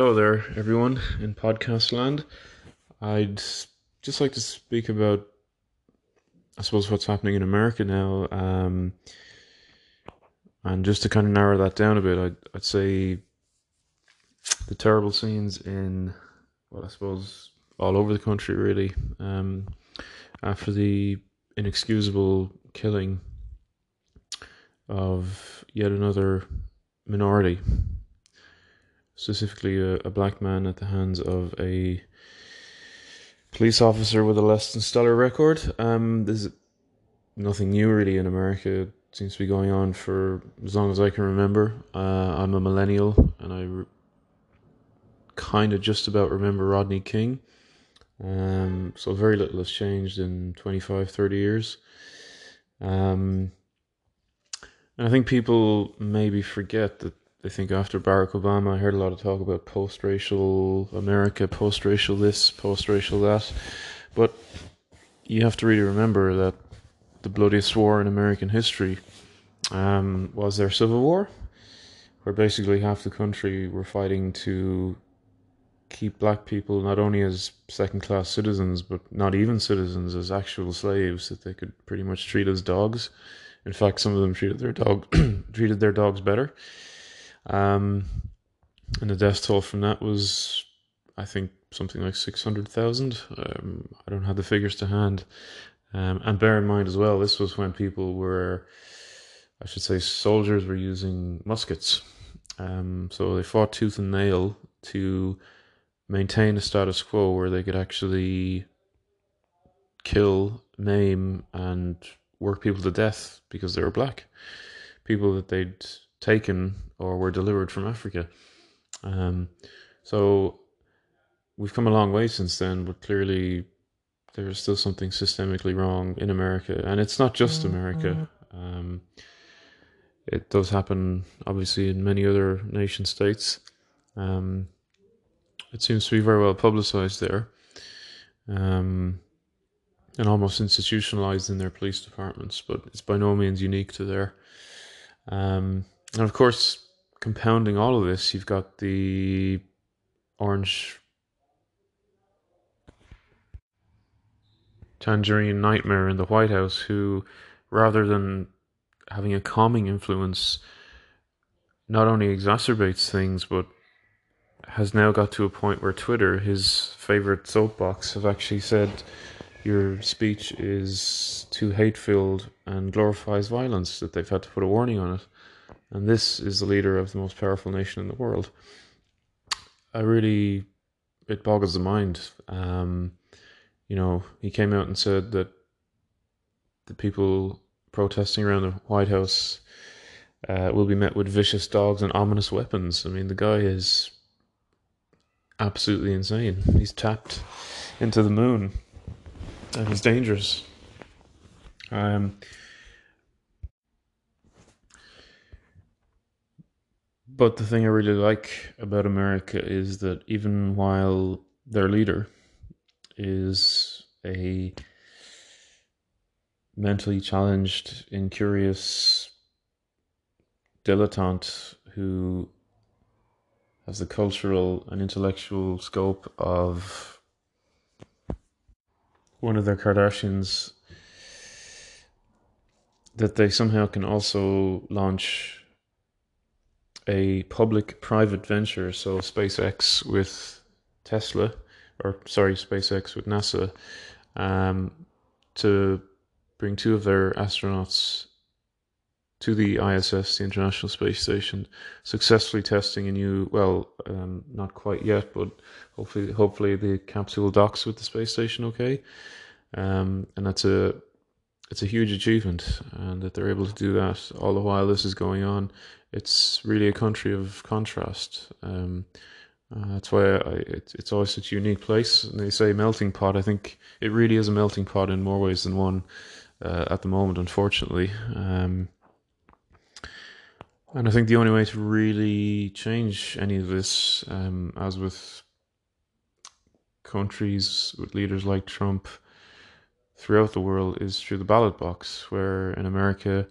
hello there, everyone in podcast land. I'd just like to speak about, I suppose, what's happening in America now. Um, and just to kind of narrow that down a bit, I'd, I'd say the terrible scenes in, well, I suppose, all over the country, really, um, after the inexcusable killing of yet another minority specifically a, a black man at the hands of a police officer with a less than stellar record. Um, there's nothing new really in America. It seems to be going on for as long as I can remember. Uh, I'm a millennial, and I re- kind of just about remember Rodney King. Um, so very little has changed in 25, 30 years. Um, and I think people maybe forget that I think after Barack Obama, I heard a lot of talk about post racial America, post racial this, post racial that. But you have to really remember that the bloodiest war in American history um, was their Civil War, where basically half the country were fighting to keep black people not only as second class citizens, but not even citizens, as actual slaves that they could pretty much treat as dogs. In fact, some of them treated their dog treated their dogs better. Um, and the death toll from that was, I think, something like 600,000. Um, I don't have the figures to hand. Um, and bear in mind as well, this was when people were, I should say, soldiers were using muskets. Um, so they fought tooth and nail to maintain a status quo where they could actually kill, maim, and work people to death because they were black. People that they'd taken or were delivered from Africa. Um, so we've come a long way since then, but clearly there is still something systemically wrong in America, and it's not just mm-hmm. America. Um, it does happen, obviously, in many other nation states. Um, it seems to be very well publicized there, um, and almost institutionalized in their police departments. But it's by no means unique to there. Um, and of course, compounding all of this, you've got the orange tangerine nightmare in the White House, who, rather than having a calming influence, not only exacerbates things, but has now got to a point where Twitter, his favorite soapbox, have actually said your speech is too hate filled and glorifies violence, that they've had to put a warning on it and this is the leader of the most powerful nation in the world. I really, it boggles the mind. Um, you know, he came out and said that the people protesting around the White House uh, will be met with vicious dogs and ominous weapons. I mean, the guy is absolutely insane. He's tapped into the moon, and he's dangerous. Um, But the thing I really like about America is that even while their leader is a mentally challenged, incurious dilettante who has the cultural and intellectual scope of one of their Kardashians, that they somehow can also launch a public private venture, so SpaceX with Tesla, or sorry, SpaceX with NASA, um, to bring two of their astronauts to the ISS, the International Space Station, successfully testing a new, well, um, not quite yet, but hopefully, hopefully the capsule docks with the space station okay. Um, and that's a it's a huge achievement, and that they're able to do that all the while this is going on. It's really a country of contrast. Um, uh, that's why I, it, it's always such a unique place. And they say melting pot. I think it really is a melting pot in more ways than one uh, at the moment, unfortunately. Um, and I think the only way to really change any of this, um, as with countries with leaders like Trump, throughout the world is through the ballot box, where in America,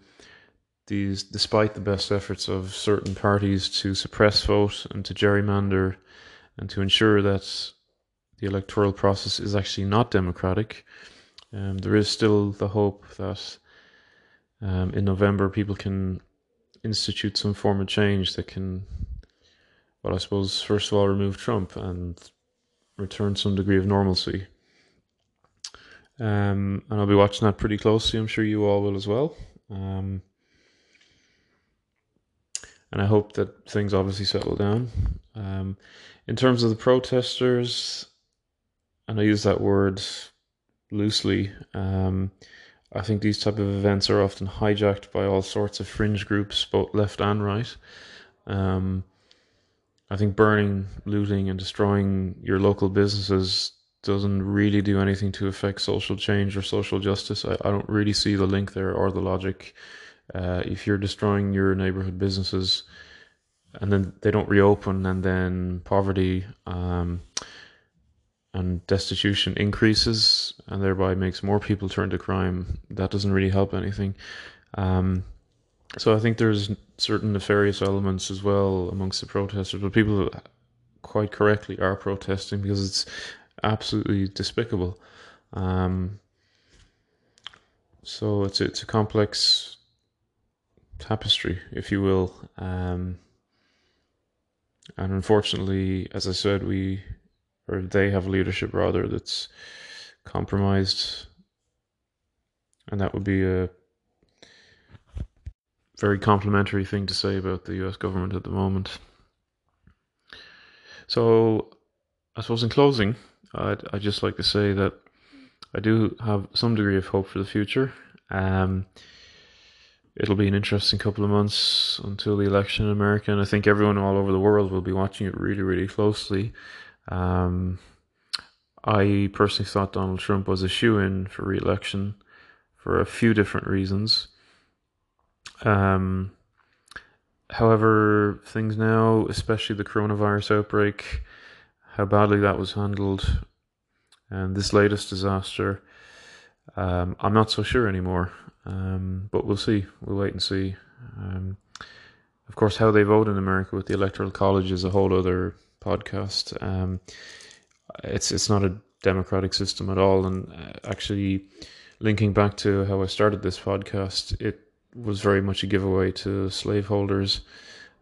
these, despite the best efforts of certain parties to suppress vote and to gerrymander and to ensure that the electoral process is actually not democratic. Um, there is still the hope that um, in November people can institute some form of change that can, well, I suppose, first of all, remove Trump and return some degree of normalcy. Um, and I'll be watching that pretty closely. I'm sure you all will as well. Um, and I hope that things obviously settle down. Um, in terms of the protesters, and I use that word loosely. Um, I think these type of events are often hijacked by all sorts of fringe groups, both left and right. Um, I think burning, looting, and destroying your local businesses doesn't really do anything to affect social change or social justice. I, I don't really see the link there or the logic. Uh, if you're destroying your neighborhood businesses and then they don't reopen, and then poverty um, and destitution increases and thereby makes more people turn to crime, that doesn't really help anything. Um, so I think there's certain nefarious elements as well amongst the protesters, but people quite correctly are protesting because it's absolutely despicable. Um, so it's it's a complex tapestry, if you will. Um, and unfortunately, as I said, we or they have leadership rather that's compromised, and that would be a very complimentary thing to say about the U.S. government at the moment. So, I suppose in closing, I'd I'd just like to say that I do have some degree of hope for the future. Um, it'll be an interesting couple of months until the election in America, and I think everyone all over the world will be watching it really, really closely. Um, I personally thought Donald Trump was a shoe in for re election for a few different reasons. Um, however, things now, especially the coronavirus outbreak, how badly that was handled, and this latest disaster, um, I'm not so sure anymore. Um, but we'll see. We'll wait and see. Um, of course, how they vote in America with the Electoral College is a whole other podcast. Um, it's it's not a democratic system at all, and uh, actually, linking back to how I started this podcast, it was very much a giveaway to slaveholders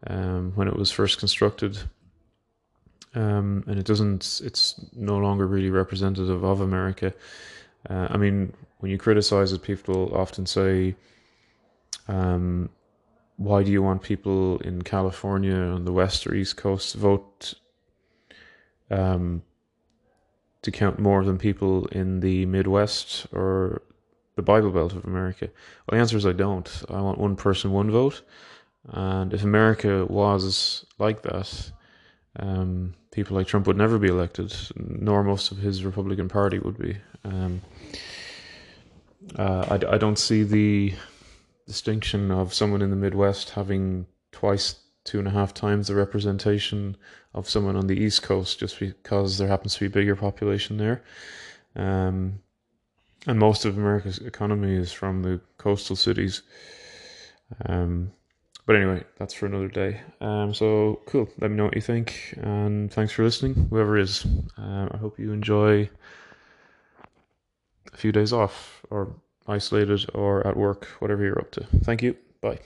um, when it was first constructed. Um, and it doesn't. It's no longer really representative of America. Uh, I mean, when you criticize it, people often say, um, "Why do you want people in California on the west or east coast to vote um, to count more than people in the Midwest or the Bible Belt of America?" Well, the answer is I don't. I want one person, one vote, and if America was like that. Um, people like Trump would never be elected, nor most of his Republican Party would be. Um, uh, I, I don't see the distinction of someone in the Midwest having twice, two and a half times the representation of someone on the East Coast just because there happens to be a bigger population there. Um, and most of America's economy is from the coastal cities. Um, but anyway, that's for another day. Um, so cool. Let me know what you think, and thanks for listening, whoever is. Um, I hope you enjoy a few days off, or isolated, or at work, whatever you're up to. Thank you. Bye.